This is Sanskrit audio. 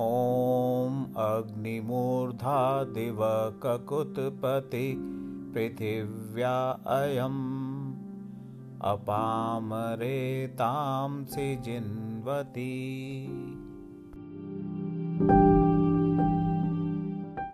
ॐ अग्निमूर्धा दिवककुत्पति पृथिव्या अयम् अपामरे अपामरेतां सिजिन्वती।